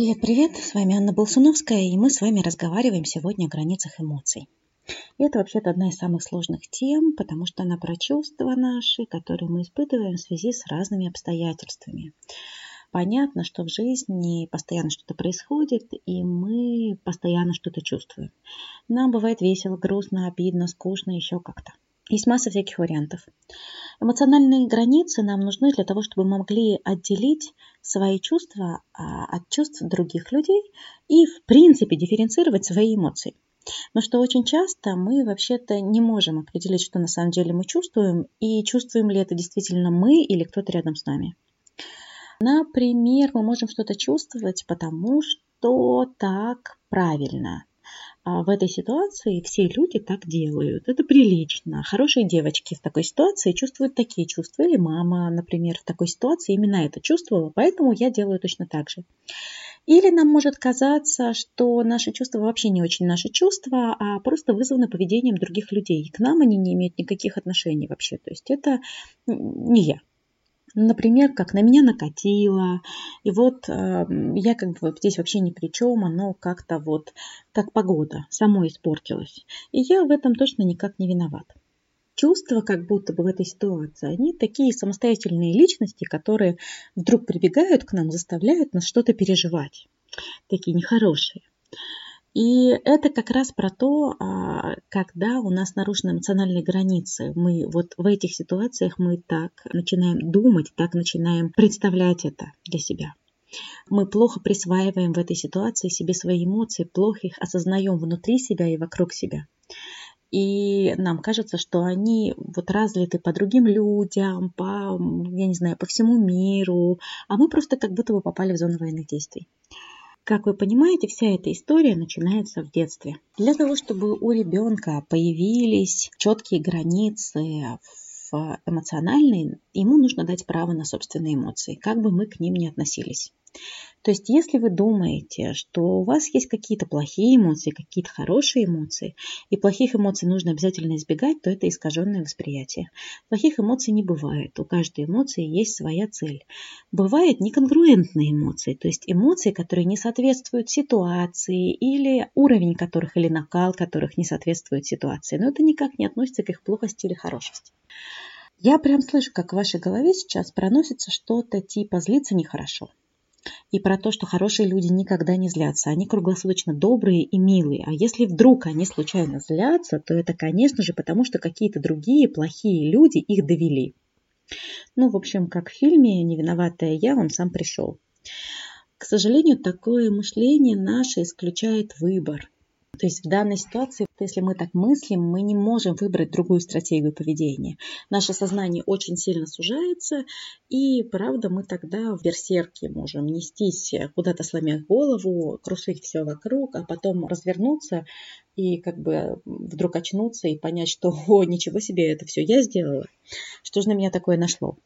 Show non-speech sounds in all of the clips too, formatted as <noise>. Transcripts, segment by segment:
Привет-привет, с вами Анна Болсуновская, и мы с вами разговариваем сегодня о границах эмоций. И это вообще-то одна из самых сложных тем, потому что она про чувства наши, которые мы испытываем в связи с разными обстоятельствами. Понятно, что в жизни постоянно что-то происходит, и мы постоянно что-то чувствуем. Нам бывает весело, грустно, обидно, скучно, еще как-то. Есть масса всяких вариантов. Эмоциональные границы нам нужны для того, чтобы мы могли отделить свои чувства а, от чувств других людей и, в принципе, дифференцировать свои эмоции. Но что очень часто мы вообще-то не можем определить, что на самом деле мы чувствуем, и чувствуем ли это действительно мы или кто-то рядом с нами. Например, мы можем что-то чувствовать, потому что так правильно. А в этой ситуации все люди так делают. Это прилично. Хорошие девочки в такой ситуации чувствуют такие чувства. Или мама, например, в такой ситуации именно это чувствовала, поэтому я делаю точно так же. Или нам может казаться, что наши чувства вообще не очень наши чувства, а просто вызваны поведением других людей. И к нам они не имеют никаких отношений вообще. То есть это не я. Например, как на меня накатило, и вот э, я как бы здесь вообще ни при чем, оно как-то вот, как погода, само испортилось. И я в этом точно никак не виноват. Чувства, как будто бы в этой ситуации, они такие самостоятельные личности, которые вдруг прибегают к нам, заставляют нас что-то переживать. Такие нехорошие. И это как раз про то, а, когда у нас нарушены эмоциональные границы. Мы вот в этих ситуациях мы так начинаем думать, так начинаем представлять это для себя. Мы плохо присваиваем в этой ситуации себе свои эмоции, плохо их осознаем внутри себя и вокруг себя. И нам кажется, что они вот разлиты по другим людям, по, я не знаю, по всему миру, а мы просто как будто бы попали в зону военных действий. Как вы понимаете, вся эта история начинается в детстве. Для того, чтобы у ребенка появились четкие границы эмоциональные, ему нужно дать право на собственные эмоции, как бы мы к ним ни относились. То есть, если вы думаете, что у вас есть какие-то плохие эмоции, какие-то хорошие эмоции, и плохих эмоций нужно обязательно избегать, то это искаженное восприятие. Плохих эмоций не бывает. У каждой эмоции есть своя цель. Бывают неконгруентные эмоции, то есть эмоции, которые не соответствуют ситуации, или уровень которых, или накал которых не соответствует ситуации. Но это никак не относится к их плохости или хорошести. Я прям слышу, как в вашей голове сейчас проносится что-то типа «злиться нехорошо» и про то, что хорошие люди никогда не злятся. Они круглосуточно добрые и милые. А если вдруг они случайно злятся, то это, конечно же, потому что какие-то другие плохие люди их довели. Ну, в общем, как в фильме «Невиноватая я», он сам пришел. К сожалению, такое мышление наше исключает выбор. То есть в данной ситуации, если мы так мыслим, мы не можем выбрать другую стратегию поведения. Наше сознание очень сильно сужается, и правда мы тогда в берсерке можем нестись куда-то сломя голову, крушить все вокруг, а потом развернуться и как бы вдруг очнуться и понять, что «О, ничего себе, это все я сделала, что же на меня такое нашло».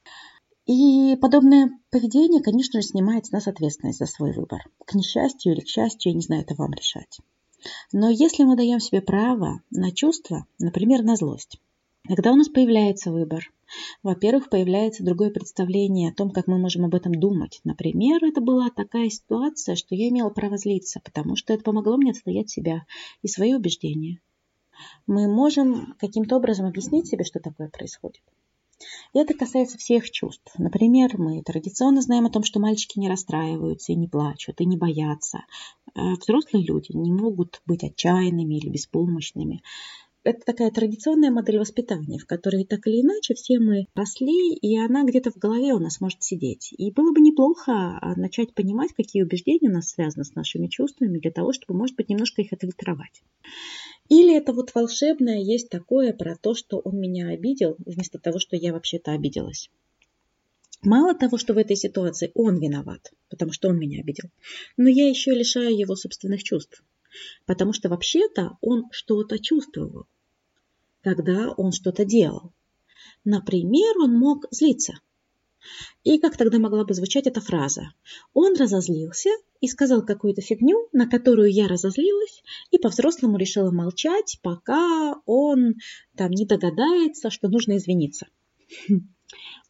И подобное поведение, конечно же, снимает с нас ответственность за свой выбор. К несчастью или к счастью, я не знаю, это вам решать. Но если мы даем себе право на чувства, например, на злость, тогда у нас появляется выбор. Во-первых, появляется другое представление о том, как мы можем об этом думать. Например, это была такая ситуация, что я имела право злиться, потому что это помогло мне отстоять себя и свои убеждения. Мы можем каким-то образом объяснить себе, что такое происходит. И это касается всех чувств. Например, мы традиционно знаем о том, что мальчики не расстраиваются и не плачут, и не боятся. Э, взрослые люди не могут быть отчаянными или беспомощными. Это такая традиционная модель воспитания, в которой так или иначе все мы росли, и она где-то в голове у нас может сидеть. И было бы неплохо а, начать понимать, какие убеждения у нас связаны с нашими чувствами, для того, чтобы, может быть, немножко их отфильтровать. Или это вот волшебное есть такое про то, что он меня обидел, вместо того, что я вообще-то обиделась. Мало того, что в этой ситуации он виноват, потому что он меня обидел, но я еще лишаю его собственных чувств, потому что вообще-то он что-то чувствовал, когда он что-то делал. Например, он мог злиться – и как тогда могла бы звучать эта фраза? Он разозлился и сказал какую-то фигню, на которую я разозлилась, и по-взрослому решила молчать, пока он там не догадается, что нужно извиниться.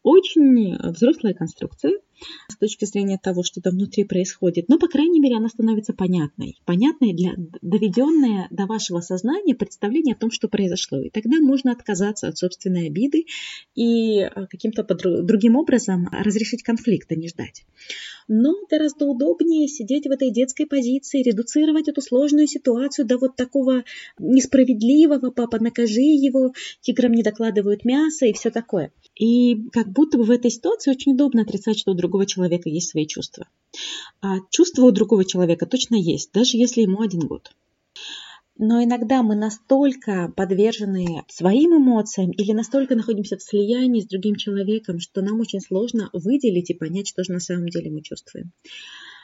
Очень взрослая конструкция с точки зрения того, что там внутри происходит, но, по крайней мере, она становится понятной. Понятной, для, доведенная до вашего сознания представление о том, что произошло. И тогда можно отказаться от собственной обиды и э, каким-то другим образом разрешить конфликт, а не ждать. Но гораздо удобнее сидеть в этой детской позиции, редуцировать эту сложную ситуацию до вот такого несправедливого, папа, накажи его, тиграм не докладывают мясо и все такое. И как будто бы в этой ситуации очень удобно отрицать, что у другого человека есть свои чувства. А чувства у другого человека точно есть, даже если ему один год. Но иногда мы настолько подвержены своим эмоциям или настолько находимся в слиянии с другим человеком, что нам очень сложно выделить и понять, что же на самом деле мы чувствуем.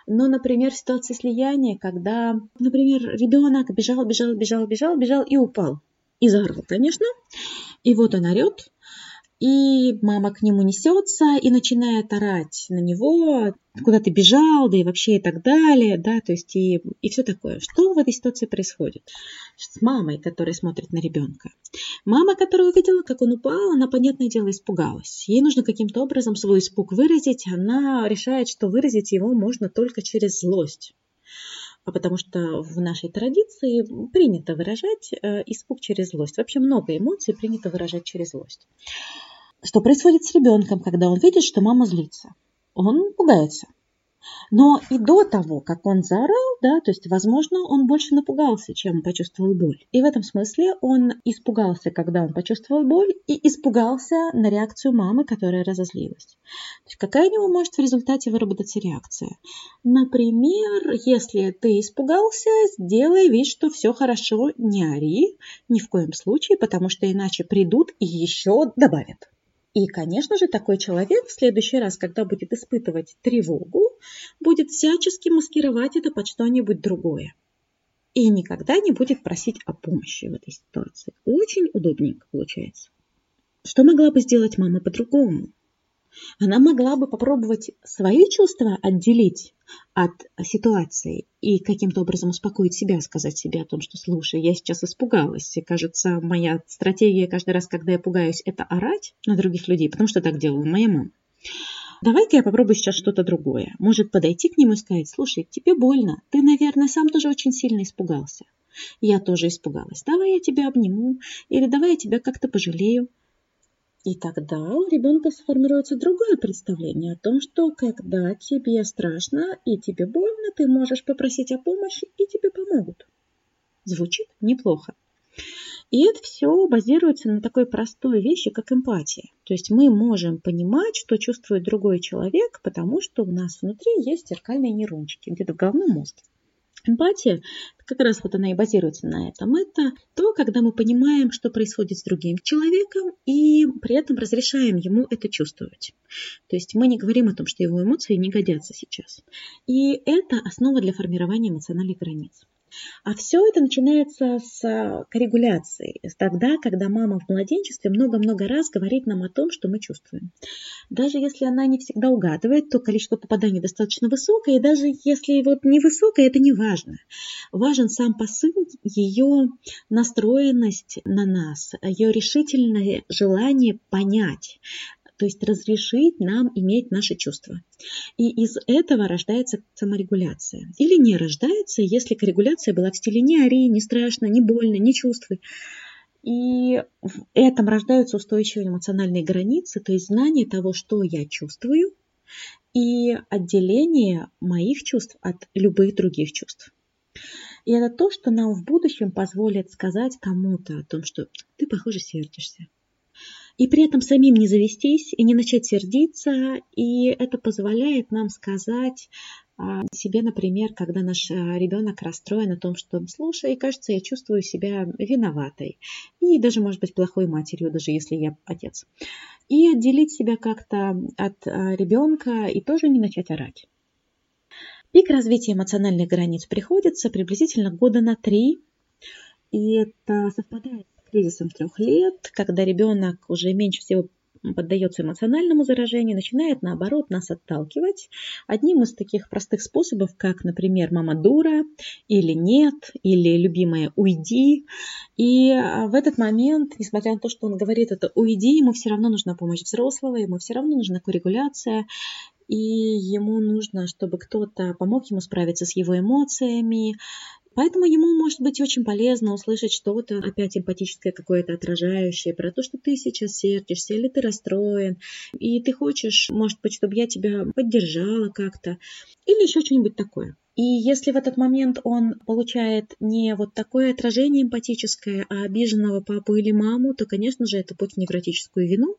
Но, например, в ситуации слияния, когда, например, ребенок бежал, бежал, бежал, бежал, бежал и упал. И заорал, конечно. И вот он орет, и мама к нему несется и начинает орать на него, куда ты бежал, да и вообще и так далее, да, то есть и, и все такое. Что в этой ситуации происходит? С мамой, которая смотрит на ребенка. Мама, которая увидела, как он упал, она, понятное дело, испугалась. Ей нужно каким-то образом свой испуг выразить, она решает, что выразить его можно только через злость а потому что в нашей традиции принято выражать э, испуг через злость. Вообще много эмоций принято выражать через злость. Что происходит с ребенком, когда он видит, что мама злится? Он пугается. Но и до того, как он заорал, да, то есть, возможно, он больше напугался, чем почувствовал боль. И в этом смысле он испугался, когда он почувствовал боль, и испугался на реакцию мамы, которая разозлилась. То есть, какая у него может в результате выработаться реакция? Например, если ты испугался, сделай вид, что все хорошо, не ори, ни в коем случае, потому что иначе придут и еще добавят. И, конечно же, такой человек в следующий раз, когда будет испытывать тревогу, будет всячески маскировать это под что-нибудь другое. И никогда не будет просить о помощи в этой ситуации. Очень удобненько получается. Что могла бы сделать мама по-другому? Она могла бы попробовать свои чувства отделить от ситуации и каким-то образом успокоить себя, сказать себе о том, что слушай, я сейчас испугалась. И кажется, моя стратегия каждый раз, когда я пугаюсь, это орать на других людей, потому что так делала моя мама. Давай-ка я попробую сейчас что-то другое. Может подойти к нему и сказать, слушай, тебе больно, ты, наверное, сам тоже очень сильно испугался. Я тоже испугалась. Давай я тебя обниму, или давай я тебя как-то пожалею. И тогда у ребенка сформируется другое представление о том, что когда тебе страшно и тебе больно, ты можешь попросить о помощи и тебе помогут. Звучит неплохо. И это все базируется на такой простой вещи, как эмпатия. То есть мы можем понимать, что чувствует другой человек, потому что у нас внутри есть зеркальные нейрончики, где-то в головном мозге. Эмпатия, как раз вот она и базируется на этом, это то, когда мы понимаем, что происходит с другим человеком, и при этом разрешаем ему это чувствовать. То есть мы не говорим о том, что его эмоции не годятся сейчас. И это основа для формирования эмоциональных границ. А все это начинается с э, коррегуляции, тогда, когда мама в младенчестве много-много раз говорит нам о том, что мы чувствуем. Даже если она не всегда угадывает, то количество попаданий достаточно высокое, и даже если вот невысокое, это не важно. Важен сам посыл, ее настроенность на нас, ее решительное желание понять, то есть разрешить нам иметь наши чувства. И из этого рождается саморегуляция. Или не рождается, если регуляция была в стиле «не ори, не страшно, не больно, не чувствуй». И в этом рождаются устойчивые эмоциональные границы, то есть знание того, что я чувствую, и отделение моих чувств от любых других чувств. И это то, что нам в будущем позволит сказать кому-то о том, что ты, похоже, сердишься, и при этом самим не завестись и не начать сердиться. И это позволяет нам сказать а, себе, например, когда наш а, ребенок расстроен о том, что, слушай, кажется, я чувствую себя виноватой и даже, может быть, плохой матерью, даже если я отец. И отделить себя как-то от а, ребенка и тоже не начать орать. Пик развития эмоциональных границ приходится приблизительно года на три, и это совпадает кризисом трех лет, когда ребенок уже меньше всего поддается эмоциональному заражению, начинает, наоборот, нас отталкивать. Одним из таких простых способов, как, например, «мама дура» или «нет», или «любимая, уйди». И а, в этот момент, несмотря на то, что он говорит это «уйди», ему все равно нужна помощь взрослого, ему все равно нужна коррегуляция, и ему нужно, чтобы кто-то помог ему справиться с его эмоциями, Поэтому ему может быть очень полезно услышать что-то опять эмпатическое какое-то отражающее про то, что ты сейчас сердишься или ты расстроен, и ты хочешь, может быть, чтобы я тебя поддержала как-то, или еще что-нибудь такое. И если в этот момент он получает не вот такое отражение эмпатическое, а обиженного папу или маму, то, конечно же, это путь в невротическую вину,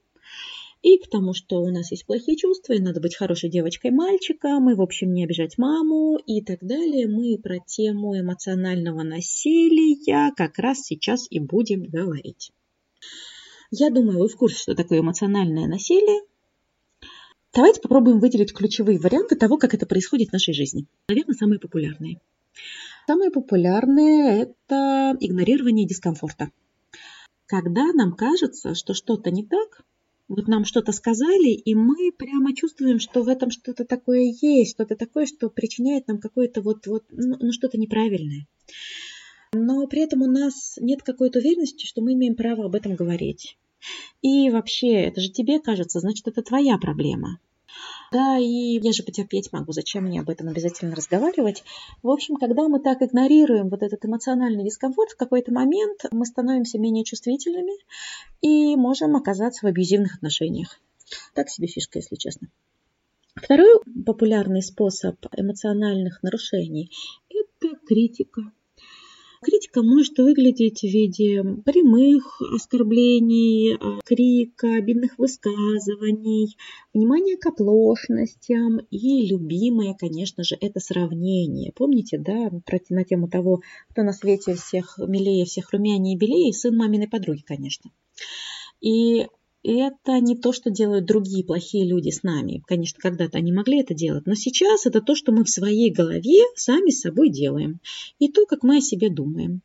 и к тому, что у нас есть плохие чувства, и надо быть хорошей девочкой мальчиком, и, в общем, не обижать маму и так далее, мы про тему эмоционального насилия как раз сейчас и будем говорить. Я думаю, вы в курсе, что такое эмоциональное насилие. Давайте попробуем выделить ключевые варианты того, как это происходит в нашей жизни. Наверное, самые популярные. Самые популярные – это игнорирование дискомфорта. Когда нам кажется, что что-то не так, вот нам что-то сказали, и мы прямо чувствуем, что в этом что-то такое есть, что-то такое, что причиняет нам какое-то вот, вот ну, ну что-то неправильное. Но при этом у нас нет какой-то уверенности, что мы имеем право об этом говорить. И вообще, это же тебе кажется, значит, это твоя проблема. Да, и я же потерпеть могу, зачем мне об этом обязательно разговаривать. В общем, когда мы так игнорируем вот этот эмоциональный дискомфорт, в какой-то момент мы становимся менее чувствительными и можем оказаться в абьюзивных отношениях. Так себе фишка, если честно. Второй популярный способ эмоциональных нарушений – это критика. Критика может выглядеть в виде прямых оскорблений, а, крика, обидных высказываний, внимания к оплошностям и любимое, конечно же, это сравнение. Помните, да, на тему того, кто на свете всех милее, всех румянее и белее, сын маминой подруги, конечно. И это не то, что делают другие плохие люди с нами. Конечно, когда-то они могли это делать, но сейчас это то, что мы в своей голове сами с собой делаем. И то, как мы о себе думаем.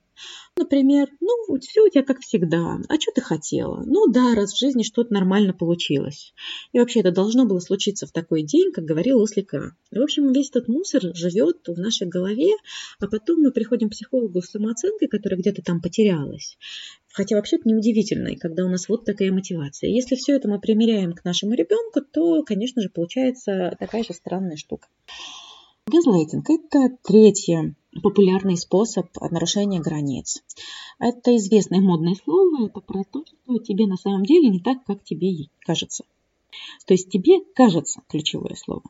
Например, ну, все у тебя как всегда. А что ты хотела? Ну да, раз в жизни что-то нормально получилось. И вообще это должно было случиться в такой день, как говорил Ослика. В общем, весь этот мусор живет в нашей голове, а потом мы приходим к психологу с самооценкой, которая где-то там потерялась. Хотя вообще это неудивительно, когда у нас вот такая мотивация. Если все это мы примеряем к нашему ребенку, то, конечно же, получается такая же странная штука. Газлайтинг – это третий популярный способ нарушения границ. Это известное модное слово, это про то, что тебе на самом деле не так, как тебе кажется. То есть тебе кажется ключевое слово.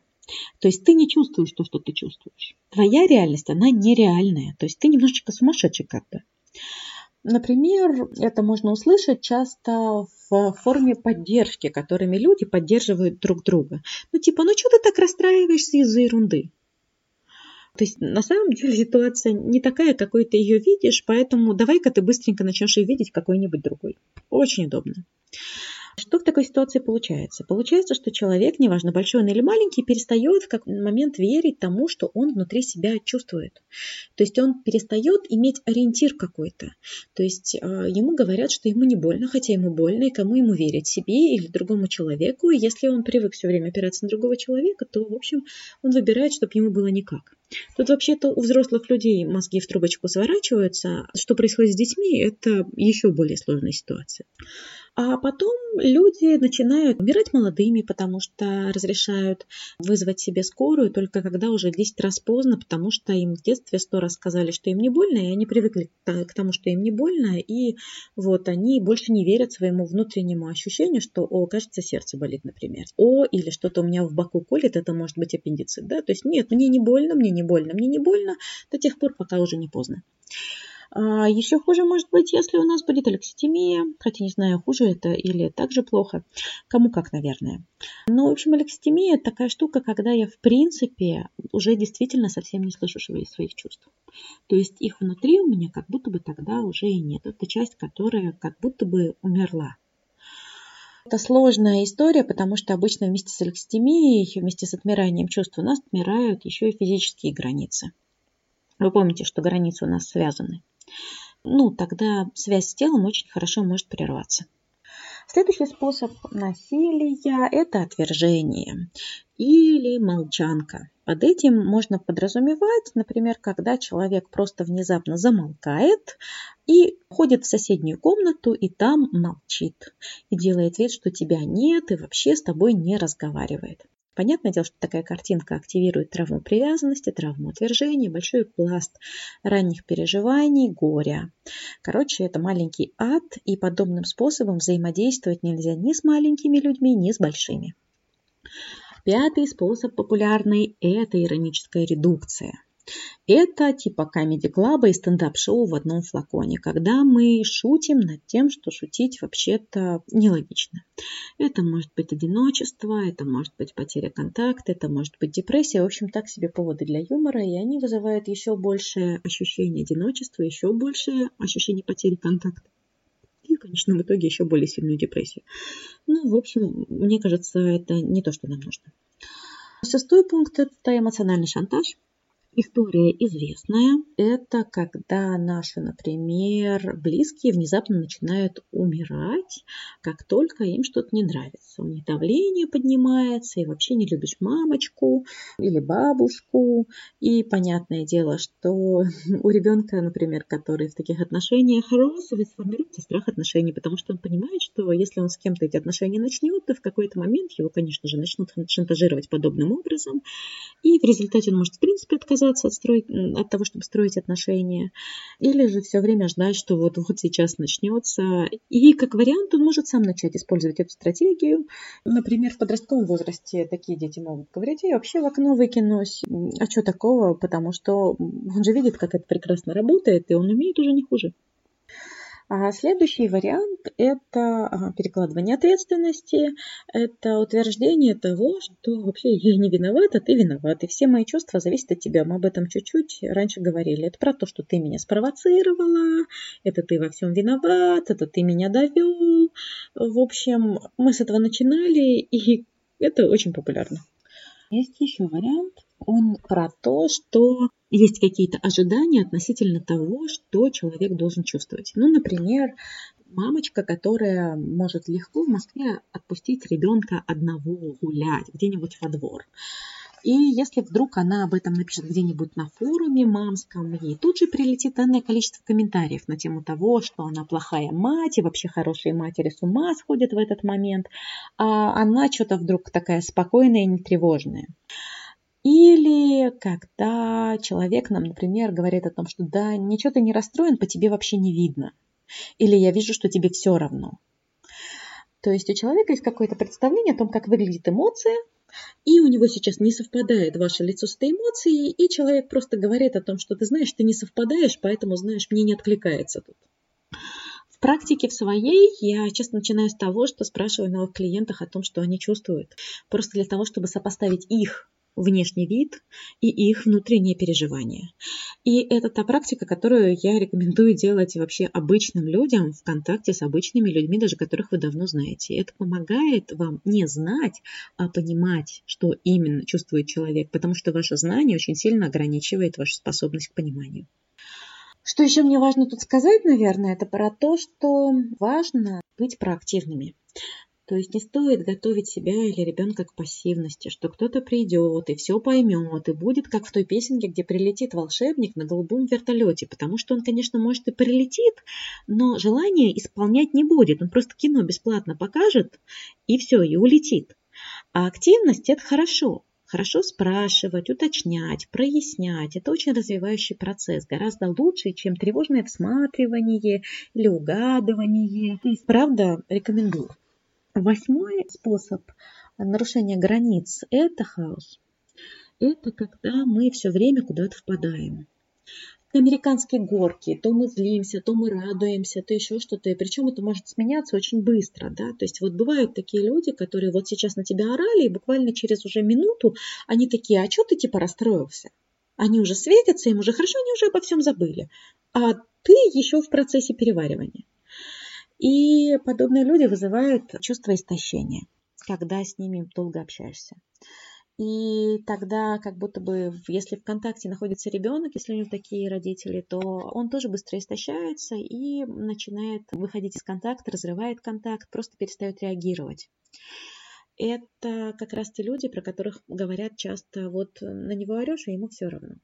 То есть ты не чувствуешь то, что ты чувствуешь. Твоя реальность, она нереальная. То есть ты немножечко сумасшедший как-то. Например, это можно услышать часто в форме поддержки, которыми люди поддерживают друг друга. Ну типа, ну что ты так расстраиваешься из-за ерунды? То есть на самом деле ситуация не такая, какой ты ее видишь, поэтому давай-ка ты быстренько начнешь ее видеть какой-нибудь другой. Очень удобно. Что в такой ситуации получается? Получается, что человек, неважно большой он или маленький, перестает в какой момент верить тому, что он внутри себя чувствует. То есть он перестает иметь ориентир какой-то. То есть э, ему говорят, что ему не больно, хотя ему больно, и кому ему верить, себе или другому человеку. И если он привык все время опираться на другого человека, то, в общем, он выбирает, чтобы ему было никак. Тут вообще-то у взрослых людей мозги в трубочку сворачиваются. Что происходит с детьми, это еще более сложная ситуация. А потом люди начинают умирать молодыми, потому что разрешают вызвать себе скорую только когда уже 10 раз поздно, потому что им в детстве сто раз сказали, что им не больно, и они привыкли к тому, что им не больно, и вот они больше не верят своему внутреннему ощущению, что, о, кажется, сердце болит, например. О, или что-то у меня в боку колет, это может быть аппендицит, да? То есть нет, мне не больно, мне не больно, мне не больно до тех пор, пока уже не поздно. А еще хуже может быть, если у нас будет алекситимия, хотя не знаю, хуже это или так же плохо. Кому как, наверное. Но, в общем, алекситимия – такая штука, когда я, в принципе, уже действительно совсем не слышу своих чувств. То есть их внутри у меня как будто бы тогда уже и нет. Это часть, которая как будто бы умерла. Это сложная история, потому что обычно вместе с алекситимией, вместе с отмиранием чувств у нас отмирают еще и физические границы. Вы помните, что границы у нас связаны ну, тогда связь с телом очень хорошо может прерваться. Следующий способ насилия – это отвержение или молчанка. Под этим можно подразумевать, например, когда человек просто внезапно замолкает и ходит в соседнюю комнату и там молчит и делает вид, что тебя нет и вообще с тобой не разговаривает. Понятное дело, что такая картинка активирует травму привязанности, травму отвержения, большой пласт ранних переживаний, горя. Короче, это маленький ад, и подобным способом взаимодействовать нельзя ни с маленькими людьми, ни с большими. Пятый способ популярный – это ироническая редукция – это типа комедий-клаба и стендап-шоу в одном флаконе, когда мы шутим над тем, что шутить вообще-то нелогично. Это может быть одиночество, это может быть потеря контакта, это может быть депрессия. В общем, так себе поводы для юмора, и они вызывают еще большее ощущение одиночества, еще большее ощущение потери контакта и в конечном итоге еще более сильную депрессию. Ну, в общем, мне кажется, это не то, что нам нужно. Шестой пункт – это эмоциональный шантаж. История известная. Это когда наши, например, близкие внезапно начинают умирать, как только им что-то не нравится. У них давление поднимается, и вообще не любишь мамочку или бабушку. И понятное дело, что <laughs> у ребенка, например, который в таких отношениях рос, сформируется страх отношений, потому что он понимает, что если он с кем-то эти отношения начнет, то в какой-то момент его, конечно же, начнут шантажировать подобным образом. И в результате он может, в принципе, отказаться отказаться от, строй... от того, чтобы строить отношения, или же все время ждать, что вот, вот сейчас начнется. И как вариант он может сам начать использовать эту стратегию. Например, в подростковом возрасте такие дети могут говорить, я вообще в окно выкинусь. А что такого? Потому что он же видит, как это прекрасно работает, и он умеет уже не хуже. Следующий вариант – это перекладывание ответственности, это утверждение того, что вообще я не виноват, а ты виноват, и все мои чувства зависят от тебя. Мы об этом чуть-чуть раньше говорили. Это про то, что ты меня спровоцировала, это ты во всем виноват, это ты меня довел. В общем, мы с этого начинали, и это очень популярно. Есть еще вариант, он про то, что есть какие-то ожидания относительно того, что человек должен чувствовать. Ну, например, мамочка, которая может легко в Москве отпустить ребенка одного гулять где-нибудь во двор. И если вдруг она об этом напишет где-нибудь на форуме мамском, ей тут же прилетит энное количество комментариев на тему того, что она плохая мать, и вообще хорошие матери с ума сходят в этот момент, а она что-то вдруг такая спокойная и нетревожная. Или когда человек нам, например, говорит о том, что да, ничего ты не расстроен, по тебе вообще не видно. Или я вижу, что тебе все равно. То есть у человека есть какое-то представление о том, как выглядит эмоция, и у него сейчас не совпадает ваше лицо с этой эмоцией, и человек просто говорит о том, что ты знаешь, ты не совпадаешь, поэтому, знаешь, мне не откликается тут. В практике в своей я часто начинаю с того, что спрашиваю новых клиентах о том, что они чувствуют. Просто для того, чтобы сопоставить их внешний вид и их внутренние переживания. И это та практика, которую я рекомендую делать вообще обычным людям в контакте с обычными людьми, даже которых вы давно знаете. Это помогает вам не знать, а понимать, что именно чувствует человек, потому что ваше знание очень сильно ограничивает вашу способность к пониманию. Что еще мне важно тут сказать, наверное, это про то, что важно быть проактивными. То есть не стоит готовить себя или ребенка к пассивности, что кто-то придет и все поймет, и будет как в той песенке, где прилетит волшебник на голубом вертолете, потому что он, конечно, может и прилетит, но желание исполнять не будет. Он просто кино бесплатно покажет, и все, и улетит. А активность – это хорошо. Хорошо спрашивать, уточнять, прояснять. Это очень развивающий процесс, гораздо лучше, чем тревожное всматривание или угадывание. Правда, рекомендую. Восьмой способ нарушения границ – это хаос. Это когда мы все время куда-то впадаем. Американские горки, то мы злимся, то мы радуемся, то еще что-то. И причем это может сменяться очень быстро. Да? То есть вот бывают такие люди, которые вот сейчас на тебя орали, и буквально через уже минуту они такие, а что ты типа расстроился? Они уже светятся, им уже хорошо, они уже обо всем забыли. А ты еще в процессе переваривания. И подобные люди вызывают чувство истощения, когда с ними долго общаешься. И тогда, как будто бы, если в контакте находится ребенок, если у него такие родители, то он тоже быстро истощается и начинает выходить из контакта, разрывает контакт, просто перестает реагировать. Это как раз те люди, про которых говорят часто, вот на него орешь, а ему все равно.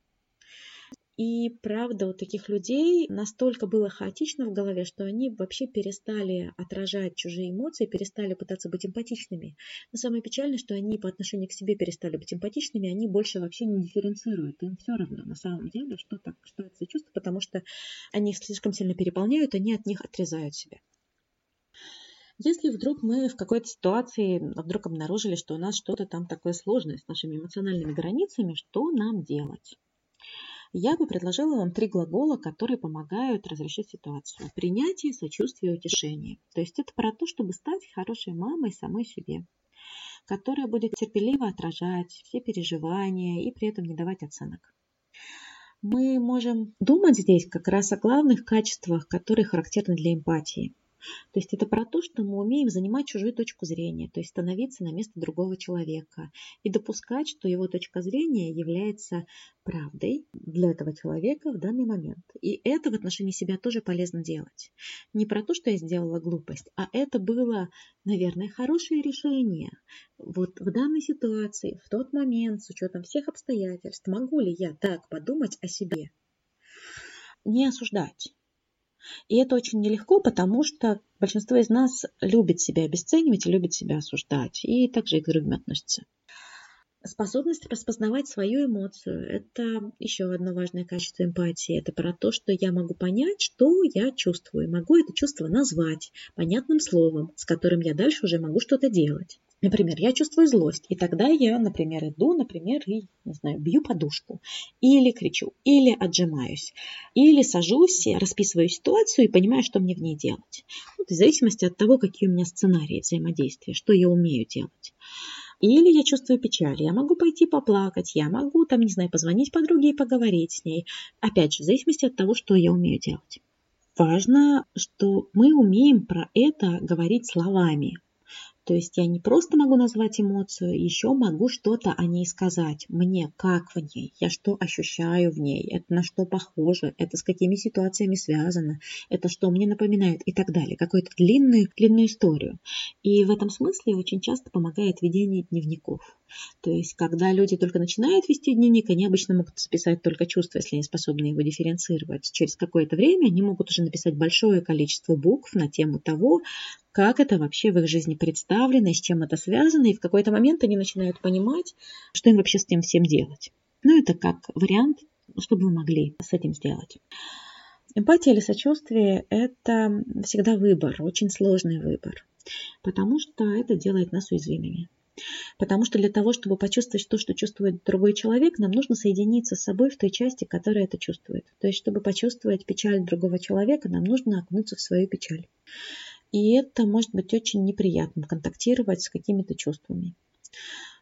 И правда, у таких людей настолько было хаотично в голове, что они вообще перестали отражать чужие эмоции, перестали пытаться быть эмпатичными. Но самое печальное, что они по отношению к себе перестали быть эмпатичными, они больше вообще не дифференцируют. Им все равно на самом деле, что, так, что это за чувство, потому что они их слишком сильно переполняют, они от них отрезают себя. Если вдруг мы в какой-то ситуации вдруг обнаружили, что у нас что-то там такое сложное с нашими эмоциональными границами, что нам делать? Я бы предложила вам три глагола, которые помогают разрешить ситуацию. Принятие, сочувствие, утешение. То есть это про то, чтобы стать хорошей мамой самой себе, которая будет терпеливо отражать все переживания и при этом не давать оценок. Мы можем думать здесь как раз о главных качествах, которые характерны для эмпатии. То есть это про то, что мы умеем занимать чужую точку зрения, то есть становиться на место другого человека и допускать, что его точка зрения является правдой для этого человека в данный момент. И это в отношении себя тоже полезно делать. Не про то, что я сделала глупость, а это было, наверное, хорошее решение. Вот в данной ситуации, в тот момент, с учетом всех обстоятельств, могу ли я так подумать о себе? Не осуждать и это очень нелегко, потому что большинство из нас любит себя обесценивать и любит себя осуждать. И также и к другим относится. Способность распознавать свою эмоцию – это еще одно важное качество эмпатии. Это про то, что я могу понять, что я чувствую. Могу это чувство назвать понятным словом, с которым я дальше уже могу что-то делать. Например, я чувствую злость, и тогда я, например, иду, например, и, не знаю, бью подушку, или кричу, или отжимаюсь, или сажусь, расписываю ситуацию и понимаю, что мне в ней делать. Вот в зависимости от того, какие у меня сценарии взаимодействия, что я умею делать. Или я чувствую печаль, я могу пойти поплакать, я могу, там, не знаю, позвонить подруге и поговорить с ней. Опять же, в зависимости от того, что я умею делать. Важно, что мы умеем про это говорить словами. То есть я не просто могу назвать эмоцию, еще могу что-то о ней сказать. Мне как в ней, я что ощущаю в ней, это на что похоже, это с какими ситуациями связано, это что мне напоминает и так далее. Какую-то длинную, длинную историю. И в этом смысле очень часто помогает ведение дневников. То есть, когда люди только начинают вести дневник, они обычно могут записать только чувства, если они способны его дифференцировать. Через какое-то время они могут уже написать большое количество букв на тему того, как это вообще в их жизни представлено, с чем это связано, и в какой-то момент они начинают понимать, что им вообще с этим всем делать. Ну, это как вариант, что бы вы могли с этим сделать. Эмпатия или сочувствие – это всегда выбор, очень сложный выбор, потому что это делает нас уязвимыми. Потому что для того, чтобы почувствовать то, что чувствует другой человек, нам нужно соединиться с собой в той части, которая это чувствует. То есть, чтобы почувствовать печаль другого человека, нам нужно окунуться в свою печаль. И это может быть очень неприятно контактировать с какими-то чувствами.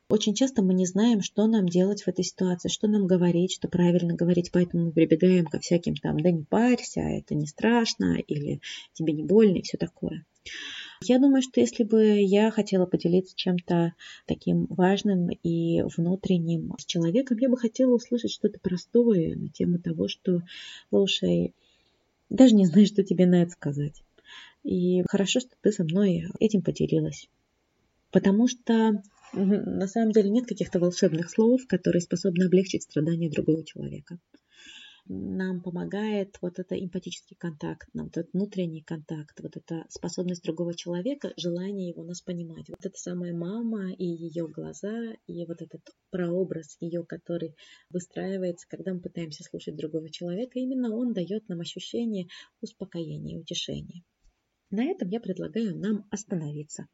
Очень часто мы не знаем, что нам делать в этой ситуации, что нам говорить, что правильно говорить, поэтому мы прибегаем ко всяким там, да не парься, это не страшно, или тебе не больно и все такое. Я думаю, что если бы я хотела поделиться чем-то таким важным и внутренним с человеком, я бы хотела услышать что-то простое на тему того, что, слушай, даже не знаю, что тебе на это сказать. И хорошо, что ты со мной этим поделилась. Потому что на самом деле нет каких-то волшебных слов, которые способны облегчить страдания другого человека. Нам помогает вот это эмпатический контакт, нам вот этот внутренний контакт, вот эта способность другого человека, желание его нас понимать. Вот эта самая мама и ее глаза, и вот этот прообраз ее, который выстраивается, когда мы пытаемся слушать другого человека, именно он дает нам ощущение успокоения утешения. На этом я предлагаю нам остановиться.